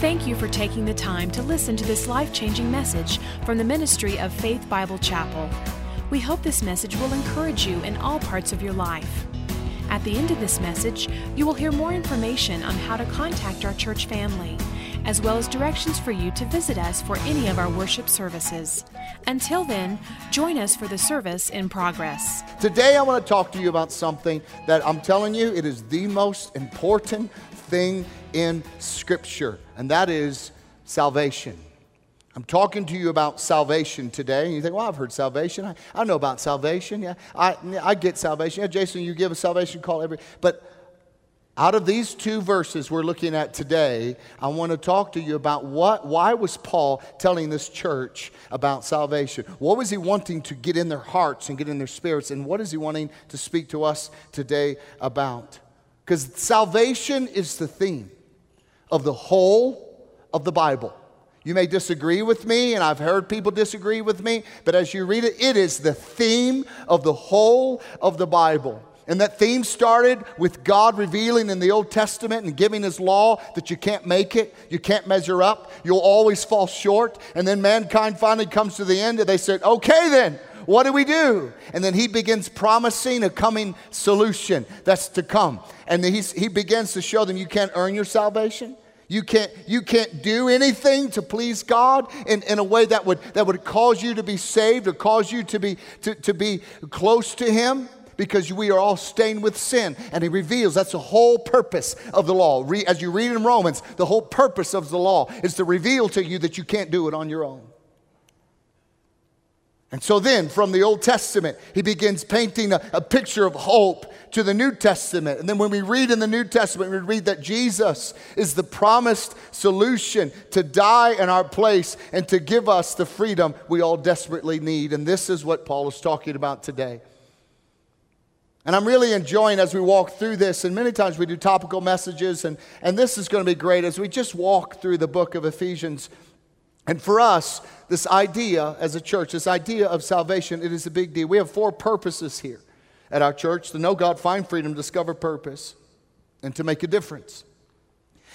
Thank you for taking the time to listen to this life changing message from the ministry of Faith Bible Chapel. We hope this message will encourage you in all parts of your life. At the end of this message, you will hear more information on how to contact our church family, as well as directions for you to visit us for any of our worship services. Until then, join us for the service in progress. Today, I want to talk to you about something that I'm telling you, it is the most important thing in Scripture, and that is salvation. I'm talking to you about salvation today, and you think, well, I've heard salvation. I, I know about salvation. Yeah, I, I get salvation. Yeah, Jason, you give a salvation call every. But out of these two verses we're looking at today, I want to talk to you about what, why was Paul telling this church about salvation? What was he wanting to get in their hearts and get in their spirits? And what is he wanting to speak to us today about? Because salvation is the theme of the whole of the Bible. You may disagree with me, and I've heard people disagree with me, but as you read it, it is the theme of the whole of the Bible. And that theme started with God revealing in the Old Testament and giving His law that you can't make it, you can't measure up, you'll always fall short. And then mankind finally comes to the end and they said, okay, then, what do we do? And then He begins promising a coming solution that's to come. And He begins to show them you can't earn your salvation. You can't, you can't do anything to please God in, in a way that would, that would cause you to be saved or cause you to be, to, to be close to Him because we are all stained with sin. And He reveals that's the whole purpose of the law. Re, as you read in Romans, the whole purpose of the law is to reveal to you that you can't do it on your own. And so then, from the Old Testament, he begins painting a, a, picture of hope to the New Testament. And then, when we read in the New Testament, we read that Jesus is the promised solution to die in our place and to give us the freedom we all desperately need. And this is what Paul is talking about today. And I'm really enjoying as we walk through this, and many times we do topical messages, and, and this is going to be great as we just walk through the book of Ephesians and for us, this idea as a church, this idea of salvation, it is a big deal. We have four purposes here at our church to know God, find freedom, discover purpose, and to make a difference.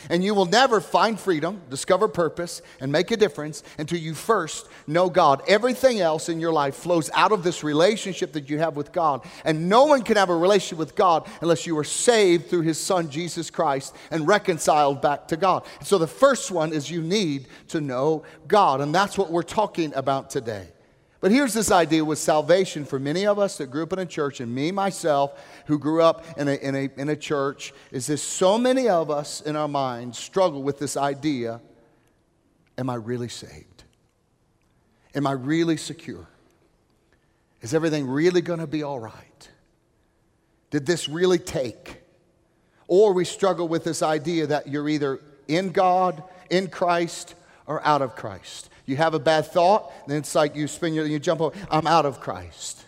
And you will never find freedom, discover purpose, and make a difference until you first know God. Everything else in your life flows out of this relationship that you have with God. And no one can have a relationship with God unless you are saved through His Son, Jesus Christ, and reconciled back to God. So the first one is you need to know God. And that's what we're talking about today. But here's this idea with salvation for many of us that grew up in a church, and me myself, who grew up in a, in a, in a church, is this so many of us in our minds struggle with this idea Am I really saved? Am I really secure? Is everything really going to be all right? Did this really take? Or we struggle with this idea that you're either in God, in Christ, or out of Christ. You have a bad thought, then it's like you spin your, you jump over, I'm out of Christ.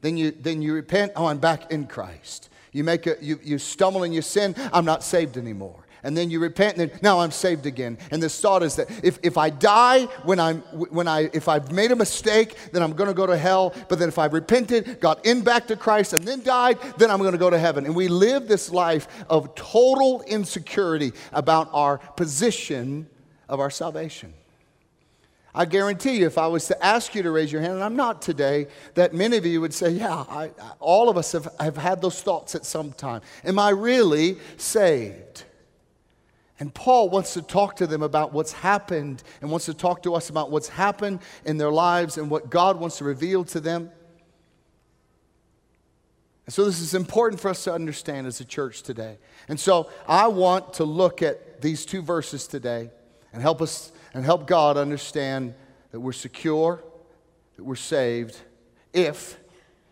Then you, then you repent, oh, I'm back in Christ. You make a, you, you stumble and you sin, I'm not saved anymore. And then you repent, and then now I'm saved again. And this thought is that if, if I die when I'm when I if I've made a mistake, then I'm gonna go to hell. But then if I've repented, got in back to Christ, and then died, then I'm gonna go to heaven. And we live this life of total insecurity about our position of our salvation. I guarantee you, if I was to ask you to raise your hand, and I'm not today, that many of you would say, Yeah, I, all of us have, have had those thoughts at some time. Am I really saved? And Paul wants to talk to them about what's happened and wants to talk to us about what's happened in their lives and what God wants to reveal to them. And so, this is important for us to understand as a church today. And so, I want to look at these two verses today and help us and help God understand that we're secure, that we're saved, if,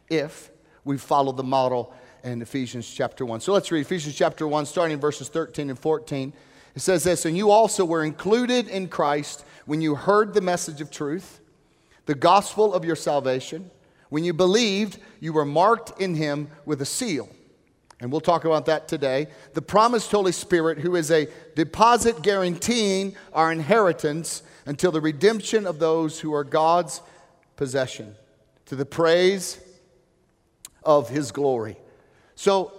if we follow the model in Ephesians chapter 1. So let's read Ephesians chapter 1, starting in verses 13 and 14. It says this, and you also were included in Christ when you heard the message of truth, the gospel of your salvation. When you believed, you were marked in him with a seal and we'll talk about that today. The promised Holy Spirit, who is a deposit guaranteeing our inheritance until the redemption of those who are God's possession, to the praise of his glory. So,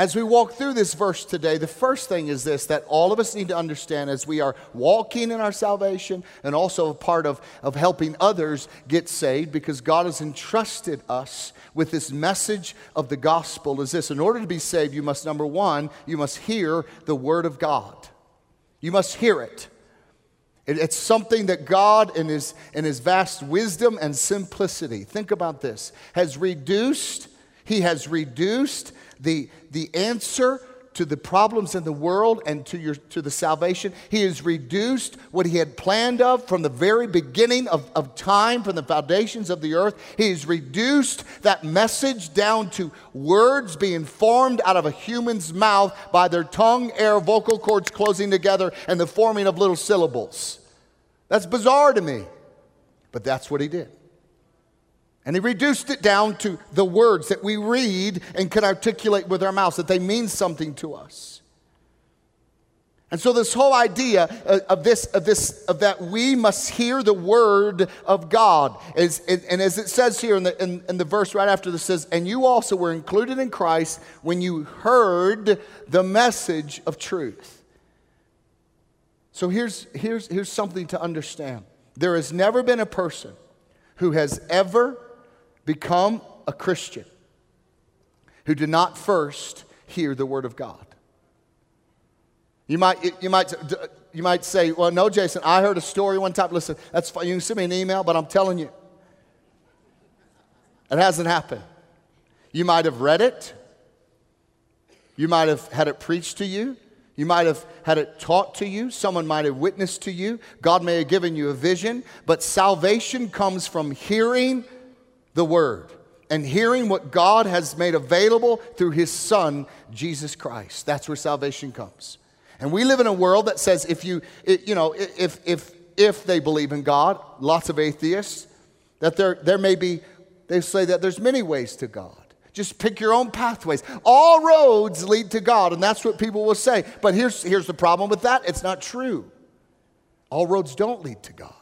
As we walk through this verse today, the first thing is this that all of us need to understand as we are walking in our salvation and also a part of, of helping others get saved because God has entrusted us with this message of the gospel is this in order to be saved, you must, number one, you must hear the word of God. You must hear it. it it's something that God, in his, in his vast wisdom and simplicity, think about this, has reduced, He has reduced the, the answer to the problems in the world and to, your, to the salvation. He has reduced what he had planned of from the very beginning of, of time, from the foundations of the earth. He has reduced that message down to words being formed out of a human's mouth by their tongue, air, vocal cords closing together, and the forming of little syllables. That's bizarre to me, but that's what he did. And he reduced it down to the words that we read and can articulate with our mouths, that they mean something to us. And so this whole idea uh, of this, of this, of that we must hear the word of God, is, and as it says here in the, in, in the verse right after this says, and you also were included in Christ when you heard the message of truth. So here's, here's, here's something to understand. There has never been a person who has ever become a Christian who did not first hear the Word of God. You might, you might, you might say, Well, no, Jason, I heard a story one time. Listen, that's fine. You can send me an email, but I'm telling you, it hasn't happened. You might have read it, you might have had it preached to you. You might have had it taught to you. Someone might have witnessed to you. God may have given you a vision. But salvation comes from hearing the Word and hearing what God has made available through His Son, Jesus Christ. That's where salvation comes. And we live in a world that says if you, you know, if, if, if they believe in God, lots of atheists, that there, there may be, they say that there's many ways to God. Just pick your own pathways. All roads lead to God, and that's what people will say. But here's, here's the problem with that it's not true. All roads don't lead to God.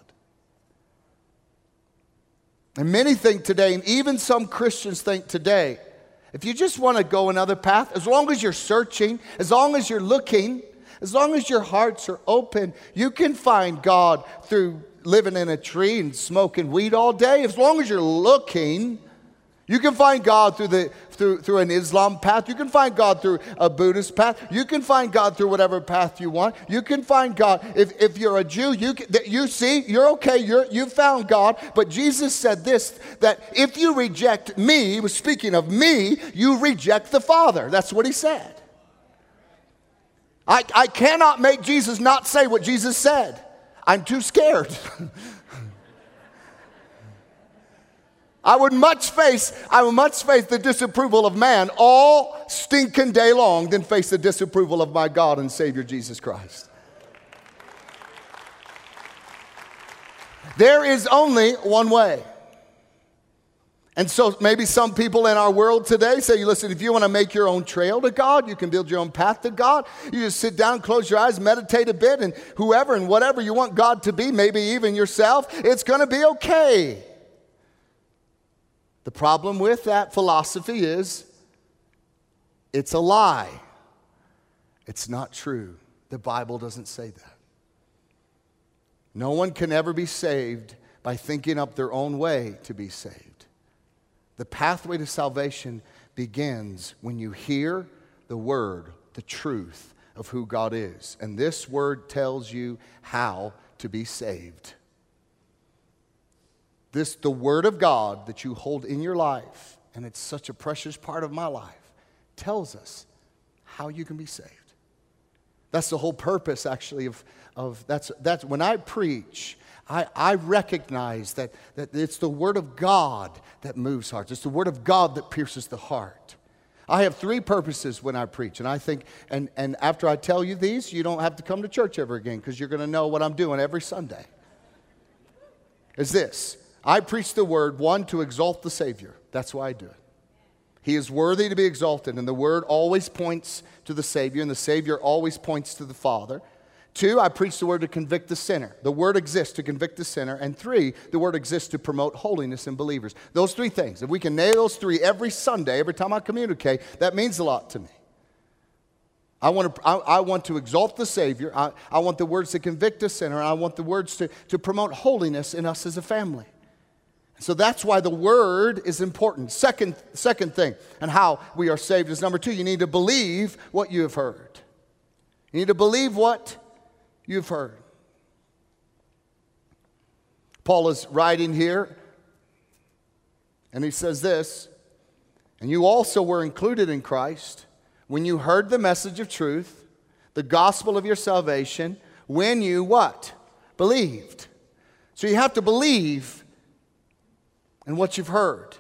And many think today, and even some Christians think today, if you just want to go another path, as long as you're searching, as long as you're looking, as long as your hearts are open, you can find God through living in a tree and smoking weed all day. As long as you're looking, you can find God through, the, through, through an Islam path. You can find God through a Buddhist path. You can find God through whatever path you want. You can find God. If, if you're a Jew, you, can, you see, you're okay. You're, you found God. But Jesus said this that if you reject me, he was speaking of me, you reject the Father. That's what he said. I, I cannot make Jesus not say what Jesus said. I'm too scared. I would much face, I would much face the disapproval of man all stinking day long than face the disapproval of my God and Savior Jesus Christ. There is only one way. And so maybe some people in our world today say, listen, if you want to make your own trail to God, you can build your own path to God. You just sit down, close your eyes, meditate a bit, and whoever and whatever you want God to be, maybe even yourself, it's going to be okay. The problem with that philosophy is it's a lie. It's not true. The Bible doesn't say that. No one can ever be saved by thinking up their own way to be saved. The pathway to salvation begins when you hear the word, the truth of who God is. And this word tells you how to be saved. This, the Word of God that you hold in your life, and it's such a precious part of my life, tells us how you can be saved. That's the whole purpose, actually, of, of that's, that's when I preach. I, I recognize that, that it's the Word of God that moves hearts. It's the Word of God that pierces the heart. I have three purposes when I preach, and I think, and, and after I tell you these, you don't have to come to church ever again because you're going to know what I'm doing every Sunday. Is this I preach the word, one, to exalt the Savior. That's why I do it. He is worthy to be exalted, and the word always points to the Savior, and the Savior always points to the Father. Two, I preach the word to convict the sinner. The word exists to convict the sinner. And three, the word exists to promote holiness in believers. Those three things. If we can nail those three every Sunday, every time I communicate, that means a lot to me. I want to, I, I, want to exalt the Savior. I, I want the words to convict a sinner. I want the words to, to promote holiness in us as a family. So that's why the word is important. Second, second thing, and how we are saved is number two, you need to believe what you have heard. You need to believe what you've heard. Paul is writing here, and he says this, and you also were included in Christ when you heard the message of truth, the gospel of your salvation, when you what? Believed. So you have to believe in what you've heard.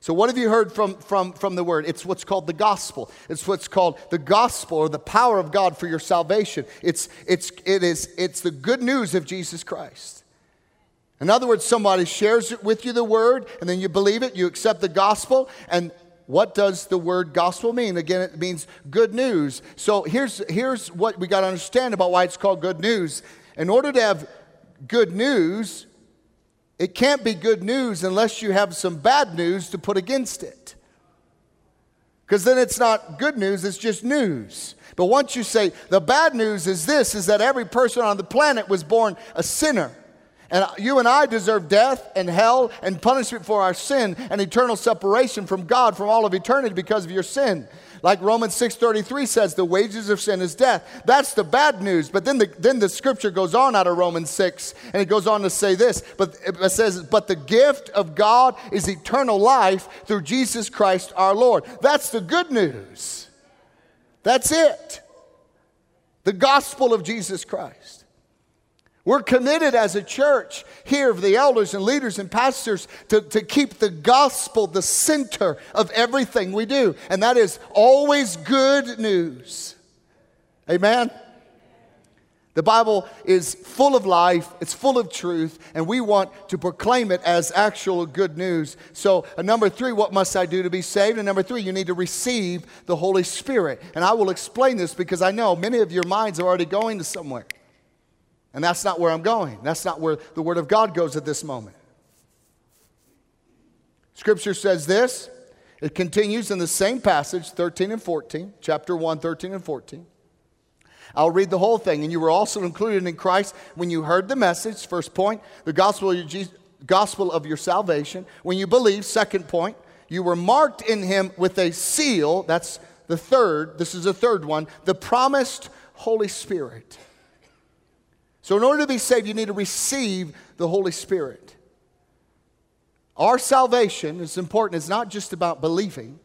So, what have you heard from, from, from the word? It's what's called the gospel. It's what's called the gospel or the power of God for your salvation. It's, it's, it is, it's the good news of Jesus Christ. In other words, somebody shares it with you the word, and then you believe it, you accept the gospel, and what does the word gospel mean? Again, it means good news. So here's, here's what we got to understand about why it's called good news. In order to have good news, it can't be good news unless you have some bad news to put against it. Because then it's not good news, it's just news. But once you say, the bad news is this, is that every person on the planet was born a sinner. And you and I deserve death and hell and punishment for our sin and eternal separation from God from all of eternity because of your sin. Like Romans 6:33 says, the wages of sin is death. That's the bad news. But then the, then the scripture goes on out of Romans 6, and it goes on to say this, but it says, but the gift of God is eternal life through Jesus Christ our Lord. That's the good news. That's it. The gospel of Jesus Christ. We're committed as a church here of the elders and leaders and pastors to, to keep the gospel the center of everything we do. And that is always good news. Amen? The Bible is full of life, it's full of truth, and we want to proclaim it as actual good news. So, uh, number three, what must I do to be saved? And number three, you need to receive the Holy Spirit. And I will explain this because I know many of your minds are already going to somewhere. And that's not where I'm going. That's not where the Word of God goes at this moment. Scripture says this. It continues in the same passage, 13 and 14, chapter 1, 13 and 14. I'll read the whole thing. And you were also included in Christ when you heard the message, first point, the gospel of your, gospel of your salvation. When you believe, second point, you were marked in him with a seal. That's the third. This is the third one, the promised Holy Spirit so, in order to be saved, you need to receive the Holy Spirit. Our salvation is important. It's not just about believing,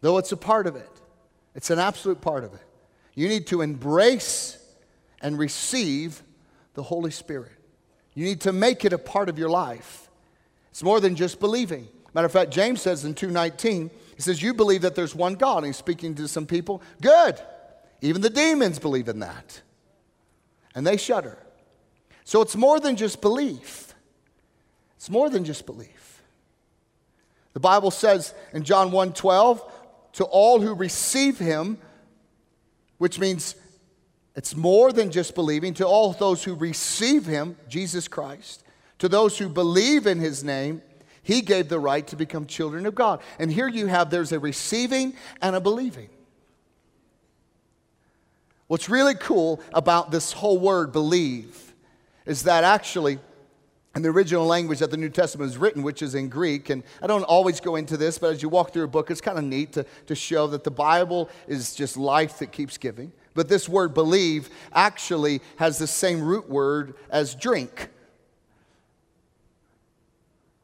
though it's a part of it, it's an absolute part of it. You need to embrace and receive the Holy Spirit. You need to make it a part of your life. It's more than just believing. Matter of fact, James says in 2:19, he says, "You believe that there's one God." And he's speaking to some people. Good. Even the demons believe in that and they shudder. So it's more than just belief. It's more than just belief. The Bible says in John 1:12, to all who receive him, which means it's more than just believing, to all those who receive him, Jesus Christ, to those who believe in his name, he gave the right to become children of God. And here you have there's a receiving and a believing. What's really cool about this whole word believe is that actually, in the original language that the New Testament is written, which is in Greek, and I don't always go into this, but as you walk through a book, it's kind of neat to, to show that the Bible is just life that keeps giving. But this word believe actually has the same root word as drink.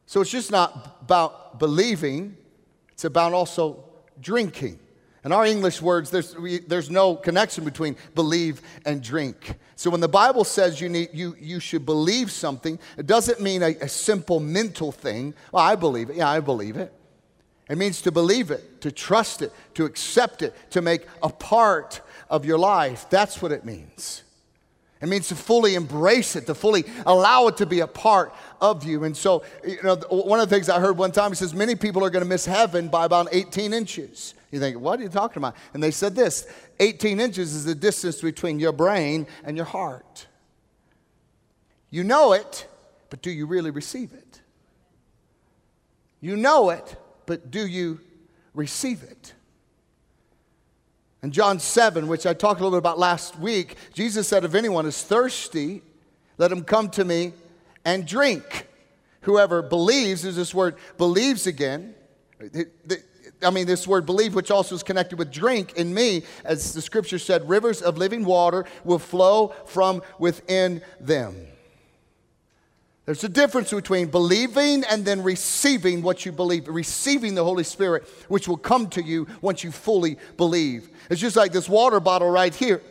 So it's just not about believing, it's about also drinking. In our English words, there's, we, there's no connection between believe and drink. So when the Bible says you, need, you, you should believe something, it doesn't mean a, a simple mental thing. Well, I believe it. Yeah, I believe it. It means to believe it, to trust it, to accept it, to make a part of your life. That's what it means. It means to fully embrace it, to fully allow it to be a part of you. And so, you know, one of the things I heard one time, he says, many people are going to miss heaven by about 18 inches. You think, what are you talking about? And they said this 18 inches is the distance between your brain and your heart. You know it, but do you really receive it? You know it, but do you receive it? In John 7, which I talked a little bit about last week, Jesus said, If anyone is thirsty, let him come to me and drink. Whoever believes, is this word believes again. I mean, this word believe, which also is connected with drink in me, as the scripture said, rivers of living water will flow from within them. There's a difference between believing and then receiving what you believe, receiving the Holy Spirit, which will come to you once you fully believe. It's just like this water bottle right here.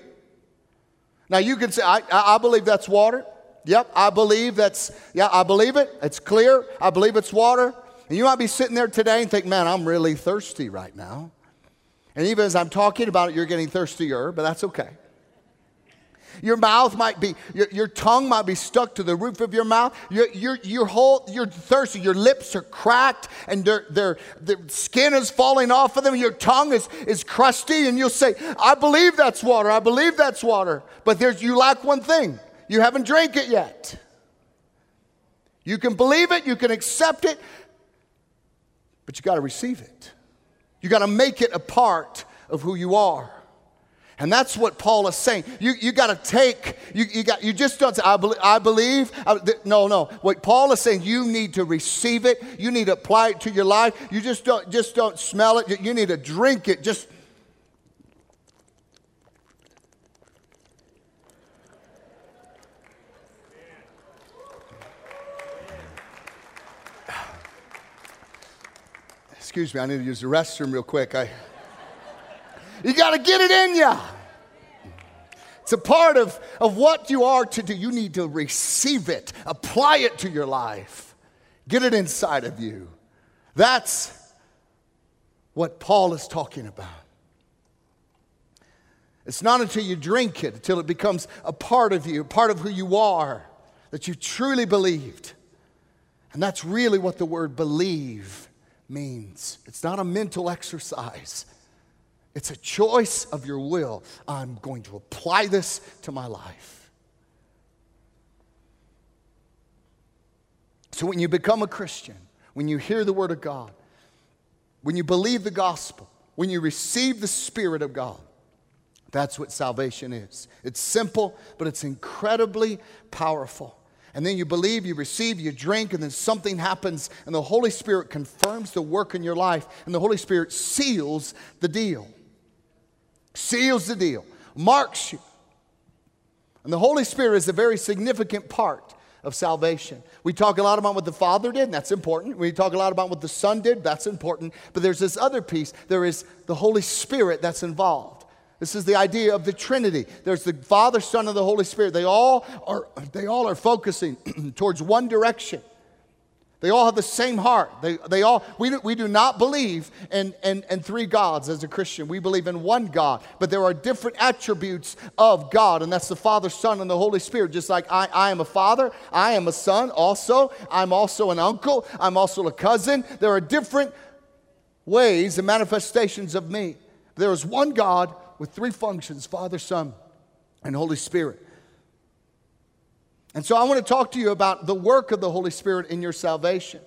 Now you can say, I, I believe that's water. Yep, I believe that's, yeah, I believe it. It's clear. I believe it's water. And you might be sitting there today and think, man, I'm really thirsty right now. And even as I'm talking about it, you're getting thirstier, but that's okay. Your mouth might be, your, your tongue might be stuck to the roof of your mouth. Your, your, your whole, you're thirsty. Your lips are cracked and their, their, their skin is falling off of them. Your tongue is, is crusty and you'll say, I believe that's water. I believe that's water. But there's, you lack one thing. You haven't drank it yet. You can believe it. You can accept it. But you got to receive it. You got to make it a part of who you are. And that's what Paul is saying. You, you got to take, you, you, got, you just don't say, I, believe. I believe. I, th- no, no. What Paul is saying, you need to receive it. You need to apply it to your life. You just don't, just don't smell it. You need to drink it. Just. Excuse me, I need to use the restroom real quick. I. You got to get it in you. It's a part of, of what you are to do. You need to receive it, apply it to your life, get it inside of you. That's what Paul is talking about. It's not until you drink it, until it becomes a part of you, part of who you are, that you truly believed. And that's really what the word believe means. It's not a mental exercise, it's a choice of your will. I'm going to apply this to my life. So when you become a Christian, when you hear the Word of God, when you believe the gospel, when you receive the Spirit of God, that's what salvation is. It's simple, but it's incredibly powerful. And then you believe, you receive, you drink, and then something happens, and the Holy Spirit confirms the work in your life, and the Holy Spirit seals the deal seals the deal, marks you. And the Holy Spirit is a very significant part of salvation. We talk a lot about what the Father did, and that's important. We talk a lot about what the Son did, that's important. But there's this other piece there is the Holy Spirit that's involved. This is the idea of the Trinity. There's the Father, Son, and the Holy Spirit. They all are, they all are focusing towards one direction. They all have the same heart. They, they all, we do, we do not believe in, in, in three gods as a Christian. We believe in one God, but there are different attributes of God, and that's the Father, Son, and the Holy Spirit. Just like I, I am a father, I am a son also, I'm also an uncle, I'm also a cousin. There are different ways and manifestations of me. There is one God with three functions Father, Son, and Holy Spirit. And so I want to talk to you about the work of the Holy Spirit in your salvation.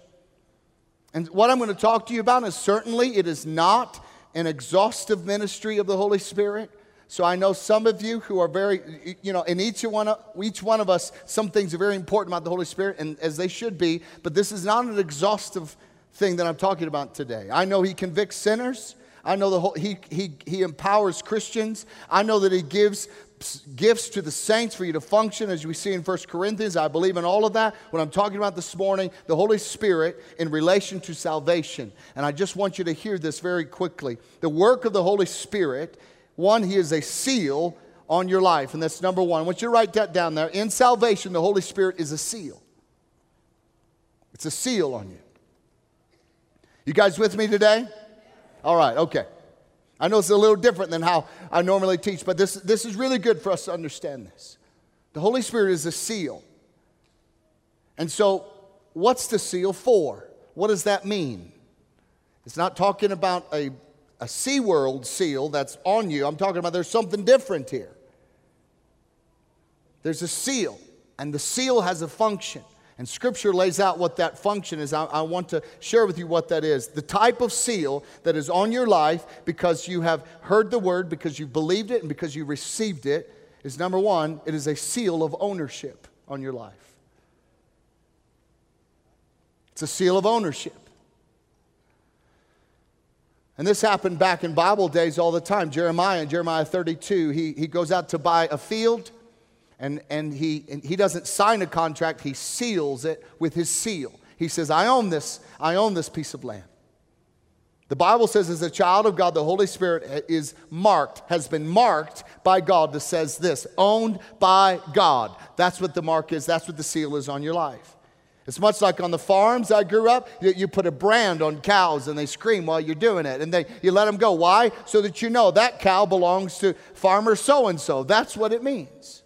And what I'm going to talk to you about is certainly it is not an exhaustive ministry of the Holy Spirit. So I know some of you who are very, you know, in each one, of, each one of us, some things are very important about the Holy Spirit, and as they should be, but this is not an exhaustive thing that I'm talking about today. I know He convicts sinners. I know the whole, he, he, he empowers Christians. I know that He gives gifts to the saints for you to function, as we see in 1 Corinthians. I believe in all of that. What I'm talking about this morning, the Holy Spirit in relation to salvation. And I just want you to hear this very quickly. The work of the Holy Spirit, one, He is a seal on your life. And that's number one. I want you to write that down there. In salvation, the Holy Spirit is a seal, it's a seal on you. You guys with me today? All right, okay. I know it's a little different than how I normally teach, but this, this is really good for us to understand this. The Holy Spirit is a seal. And so, what's the seal for? What does that mean? It's not talking about a, a SeaWorld seal that's on you. I'm talking about there's something different here. There's a seal, and the seal has a function. And scripture lays out what that function is. I, I, want to share with you what that is. The type of seal that is on your life because you have heard the word, because you believed it, and because you received it is number one, it is a seal of ownership on your life. It's a seal of ownership. And this happened back in Bible days all the time. Jeremiah, in Jeremiah 32, he, he goes out to buy a field and, and, he, and he doesn't sign a contract, he seals it with his seal. He says, I own this, I own this piece of land. The Bible says, as a child of God, the Holy Spirit is marked, has been marked by God that says this owned by God. That's what the mark is, that's what the seal is on your life. It's much like on the farms I grew up, you, put a brand on cows and they scream while you're doing it. And they, you let them go. Why? So that you know that cow belongs to farmer so and so. That's what it means.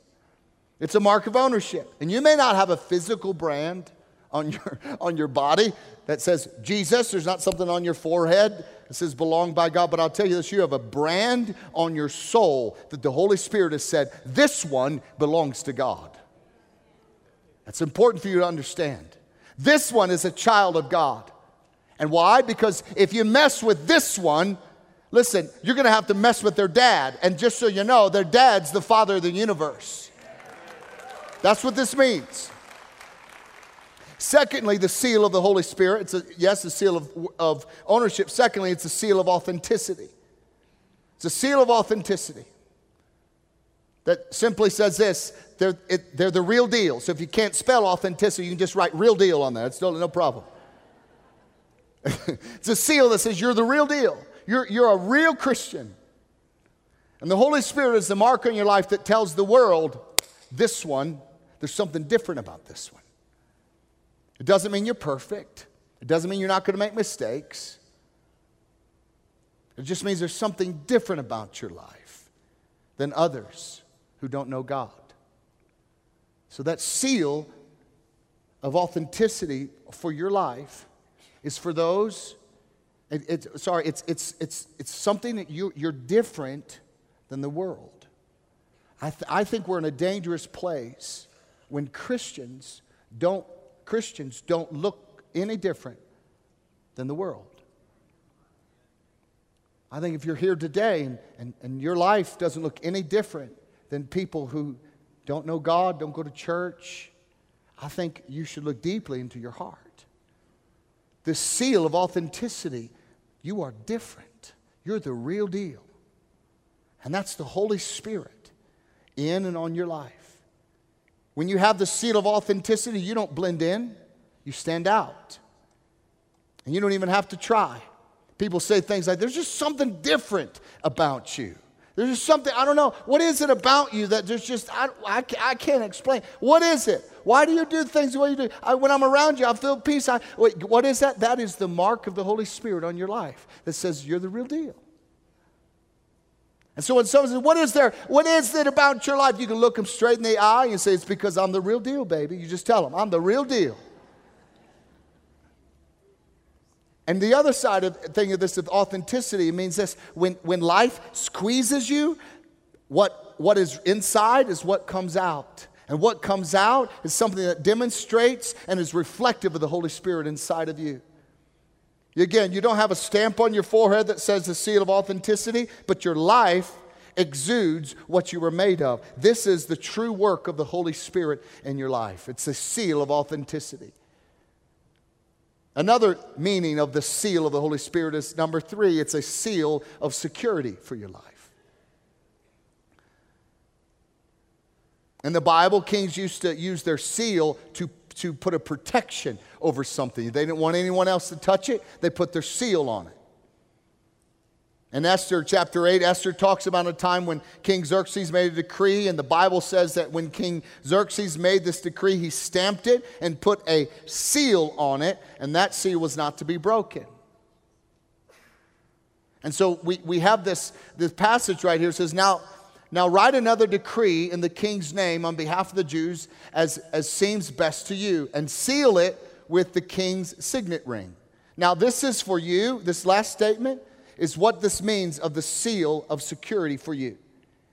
It's a mark of ownership. And you may not have a physical brand on your, on your body that says Jesus. There's not something on your forehead that says belong by God. But I'll tell you this you have a brand on your soul that the Holy Spirit has said, this one belongs to God. That's important for you to understand. This one is a child of God. And why? Because if you mess with this one, listen, you're going to have to mess with their dad. And just so you know, their dad's the father of the universe. That's what this means. Secondly, the seal of the Holy Spirit. It's a, yes, a seal of, of ownership. Secondly, it's a seal of authenticity. It's a seal of authenticity that simply says this they're, it, they're the real deal. So if you can't spell authenticity, you can just write real deal on that. It's no, no problem. it's a seal that says you're the real deal. You're, you're a real Christian. And the Holy Spirit is the mark on your life that tells the world this one, there's something different about this one. It doesn't mean you're perfect, it doesn't mean you're not going to make mistakes. It just means there's something different about your life than others who don't know God. So that seal of authenticity for your life is for those. It, it, sorry, it's, it's, it's, it's something that you, you're different than the world. I, th- I think we're in a dangerous place when Christians don't, Christians don't look any different than the world. I think if you're here today and, and, and your life doesn't look any different than people who don't know God, don't go to church, I think you should look deeply into your heart. The seal of authenticity, you are different. You're the real deal. And that's the Holy Spirit in and on your life. When you have the seal of authenticity, you don't blend in, you stand out. And you don't even have to try. People say things like, there's just something different about you. There's just something, I don't know, what is it about you that there's just, I, I, I can't explain. What is it? Why do you do things the way you do? I, when I'm around you, I feel peace. I, wait, what is that? That is the mark of the Holy Spirit on your life that says you're the real deal. And so when someone says, What is there? What is it about your life? You can look them straight in the eye and say, It's because I'm the real deal, baby. You just tell them, I'm the real deal. And the other side of thing of this of authenticity means this when, when life squeezes you, what, what is inside is what comes out. And what comes out is something that demonstrates and is reflective of the Holy Spirit inside of you. Again, you don't have a stamp on your forehead that says the seal of authenticity, but your life exudes what you were made of. This is the true work of the Holy Spirit in your life. It's the seal of authenticity. Another meaning of the seal of the Holy Spirit is number three, it's a seal of security for your life. In the Bible, kings used to use their seal to, to put a protection over something. They didn't want anyone else to touch it, they put their seal on it. In Esther chapter 8, Esther talks about a time when King Xerxes made a decree, and the Bible says that when King Xerxes made this decree, he stamped it and put a seal on it, and that seal was not to be broken. And so we, we have this, this passage right here says, now, now write another decree in the king's name on behalf of the Jews as, as seems best to you, and seal it with the king's signet ring. Now, this is for you, this last statement is what this means of the seal of security for you.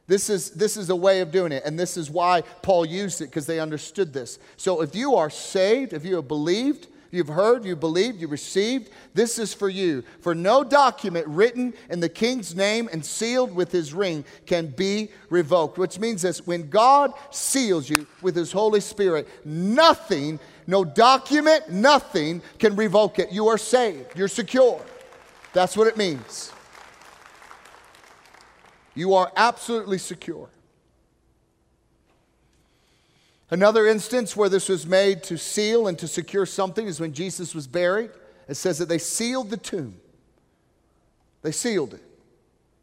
This is, this is a way of doing it. And this is why Paul used it, because they understood this. So if you are saved, if you have believed, you've heard, you believed, you received, this is for you. For no document written in the king's name and sealed with his ring can be revoked. Which means this when God seals you with his Holy Spirit, nothing, no document, nothing can revoke it. You are saved, you're secure. That's what it means. You are absolutely secure. Another instance where this was made to seal and to secure something is when Jesus was buried. It says that they sealed the tomb. They sealed it.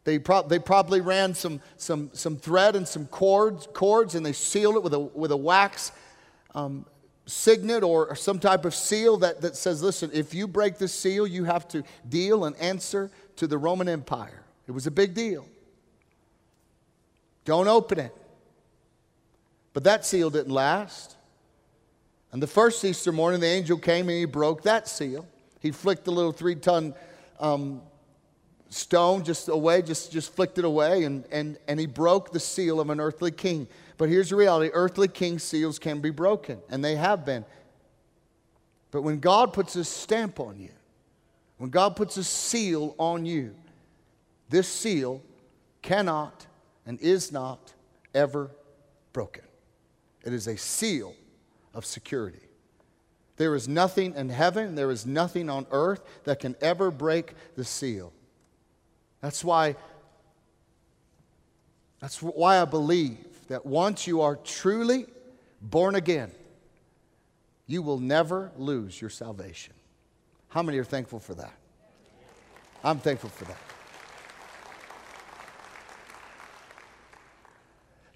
They, pro- they probably ran some, some, some thread and some cords, cords and they sealed it with a, with a wax um, signet or some type of seal that, that says, listen, if you break this seal, you have to deal and answer to the Roman Empire. It was a big deal. Don't open it. But that seal didn't last. And the first Easter morning, the angel came and he broke that seal. He flicked the little three ton um, stone just away, just, just flicked it away, and, and, and he broke the seal of an earthly king. But here's the reality earthly king seals can be broken, and they have been. But when God puts his stamp on you, when God puts a seal on you, this seal cannot and is not ever broken. It is a seal of security. There is nothing in heaven, there is nothing on earth that can ever break the seal. That's why that's why I believe that once you are truly born again, you will never lose your salvation. How many are thankful for that? I'm thankful for that.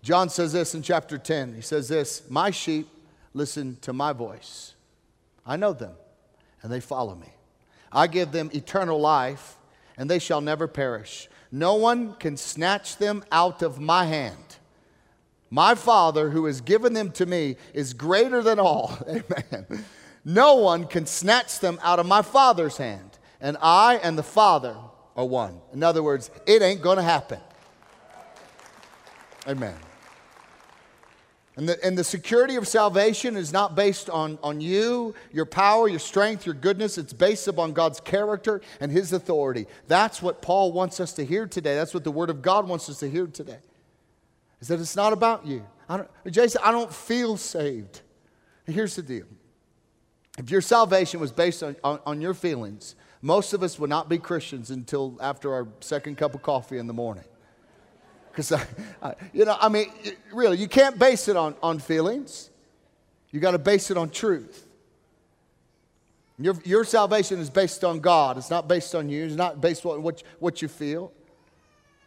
John says this in chapter 10. He says this My sheep listen to my voice. I know them, and they follow me. I give them eternal life, and they shall never perish. No one can snatch them out of my hand. My Father, who has given them to me, is greater than all. Amen. No one can snatch them out of my Father's hand. And I and the Father are one. In other words, it ain't going to happen. Amen. And the, and the security of salvation is not based on, on you, your power, your strength, your goodness. It's based upon God's character and His authority. That's what Paul wants us to hear today. That's what the Word of God wants us to hear today. Is that it's not about you. I don't, Jason, I don't feel saved. Here's the deal if your salvation was based on, on, on your feelings, most of us would not be Christians until after our second cup of coffee in the morning. Because, I, you know, I mean, really, you can't base it on, on feelings. You got to base it on truth. Your, your salvation is based on God. It's not based on you. It's not based on what, what you feel.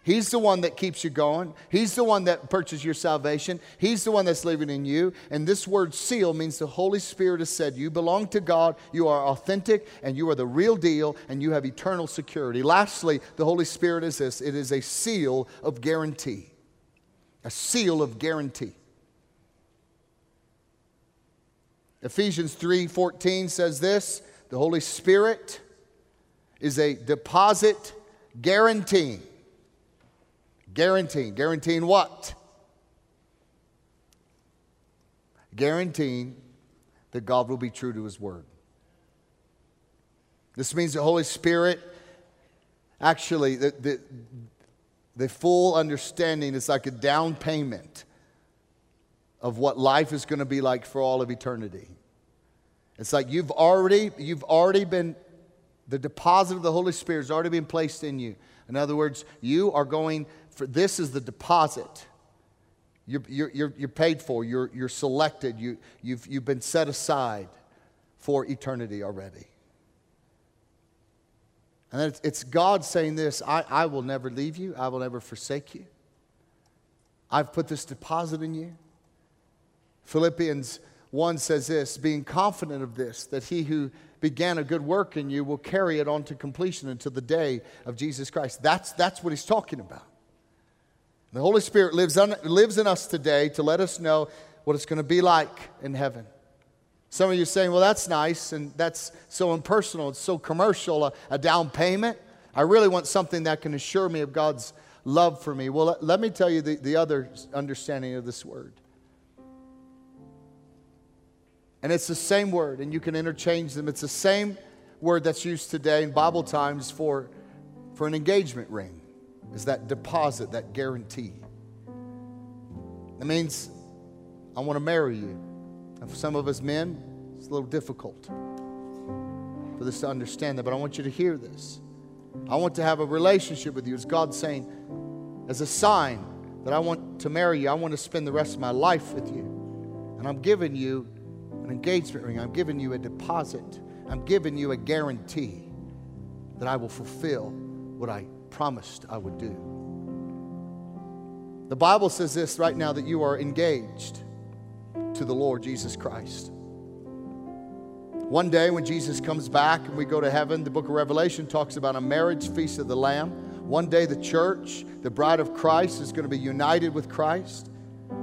He's the one that keeps you going. He's the one that purchases your salvation. He's the one that's living in you. And this word seal means the Holy Spirit has said, You belong to God, you are authentic, and you are the real deal, and you have eternal security. Lastly, the Holy Spirit is this it is a seal of guarantee. A seal of guarantee. Ephesians 3:14 says this, the Holy Spirit is a deposit guaranteeing Guaranteeing. Guaranteeing what? Guaranteeing that God will be true to his word. This means the Holy Spirit, actually, the, the, the full understanding is like a down payment of what life is going to be like for all of eternity. It's like you've already, you've already been, the deposit of the Holy Spirit has already been placed in you. In other words, you are going for this is the deposit. You're, you're, you're paid for, you're, you're selected, you, you've, you've been set aside for eternity already. And it's, it's God saying this I, I will never leave you, I will never forsake you. I've put this deposit in you. Philippians 1 says this being confident of this, that he who began a good work in you will carry it on to completion until the day of Jesus Christ. That's, that's what he's talking about. The Holy Spirit lives, on, lives in us today to let us know what it's going to be like in heaven. Some of you are saying, well, that's nice and that's so impersonal, it's so commercial, a, a down payment. I really want something that can assure me of God's love for me. Well, let, let me tell you the, the other understanding of this word. And it's the same word, and you can interchange them. It's the same word that's used today in Bible times for, for an engagement ring, is that deposit, that guarantee. It means, I want to marry you. And for some of us men, it's a little difficult for this to understand that, but I want you to hear this. I want to have a relationship with you. It's God saying, as a sign that I want to marry you, I want to spend the rest of my life with you. And I'm giving you an engagement ring, I'm giving you a deposit, I'm giving you a guarantee that I will fulfill what I promised I would do. The Bible says this right now that you are engaged to the Lord Jesus Christ. One day when Jesus comes back and we go to heaven, the book of Revelation talks about a marriage feast of the Lamb. One day the church, the bride of Christ, is going to be united with Christ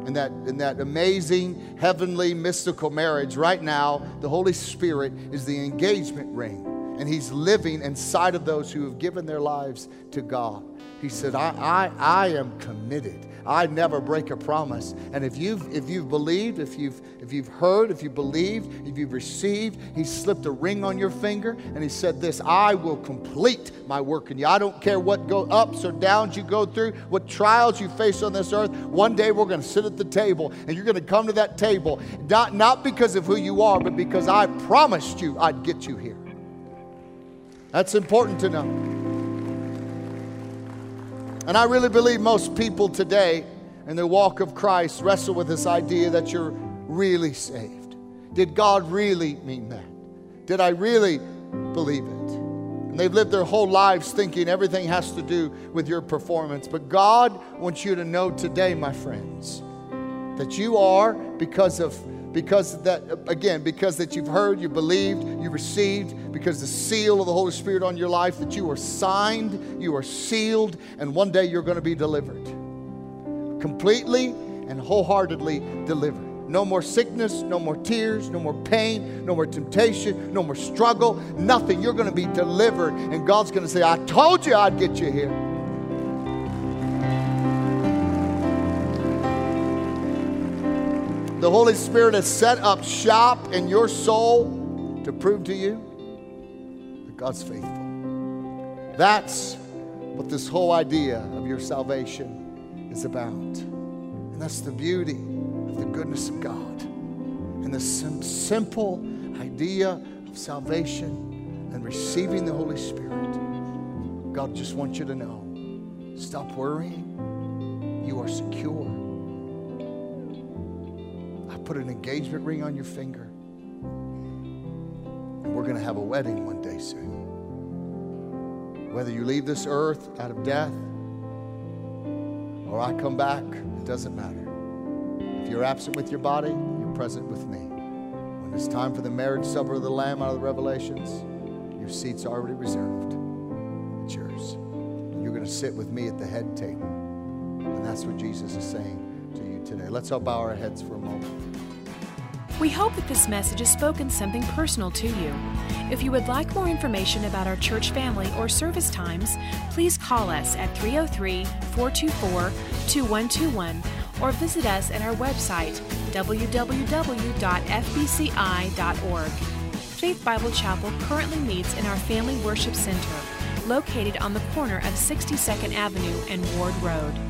in that, in that amazing, heavenly, mystical marriage. Right now, the Holy Spirit is the engagement ring, and He's living inside of those who have given their lives to God. He said, I, I, I am committed. I never break a promise. And if you've, if you've believed, if you've, if you've heard, if you believed, if you've received, He slipped a ring on your finger and He said, This, I will complete my work in you. I don't care what go ups or downs you go through, what trials you face on this earth. One day we're going to sit at the table and you're going to come to that table, not, not because of who you are, but because I promised you I'd get you here. That's important to know. And I really believe most people today in their walk of Christ wrestle with this idea that you're really saved. Did God really mean that? Did I really believe it? And they've lived their whole lives thinking everything has to do with your performance. But God wants you to know today, my friends, that you are because of because that again because that you've heard you believed you received because the seal of the holy spirit on your life that you are signed you are sealed and one day you're going to be delivered. Completely and wholeheartedly delivered. No more sickness no more tears no more pain no more temptation no more struggle nothing. You're going to be delivered and god's going to say i told you i'd get you here The Holy Spirit has set up shop in your soul to prove to you that God's faithful. That's what this whole idea of your salvation is about. And that's the beauty of the goodness of God and the sim- simple idea of salvation and receiving the Holy Spirit. God just wants you to know stop worrying. You are secure put an engagement ring on your finger. And we're going to have a wedding one day soon. Whether you leave this earth out of death or I come back, it doesn't matter. If you're absent with your body, you're present with me. When it's time for the marriage supper of the Lamb out of the Revelations, your seat's already reserved. It's yours. You're going to sit with me at the head table. And that's what Jesus is saying to you today. Let's all bow our heads for a moment. We hope that this message has spoken something personal to you. If you would like more information about our church family or service times, please call us at 303 424 2121 or visit us at our website www.fbci.org. Faith Bible Chapel currently meets in our Family Worship Center, located on the corner of 62nd Avenue and Ward Road.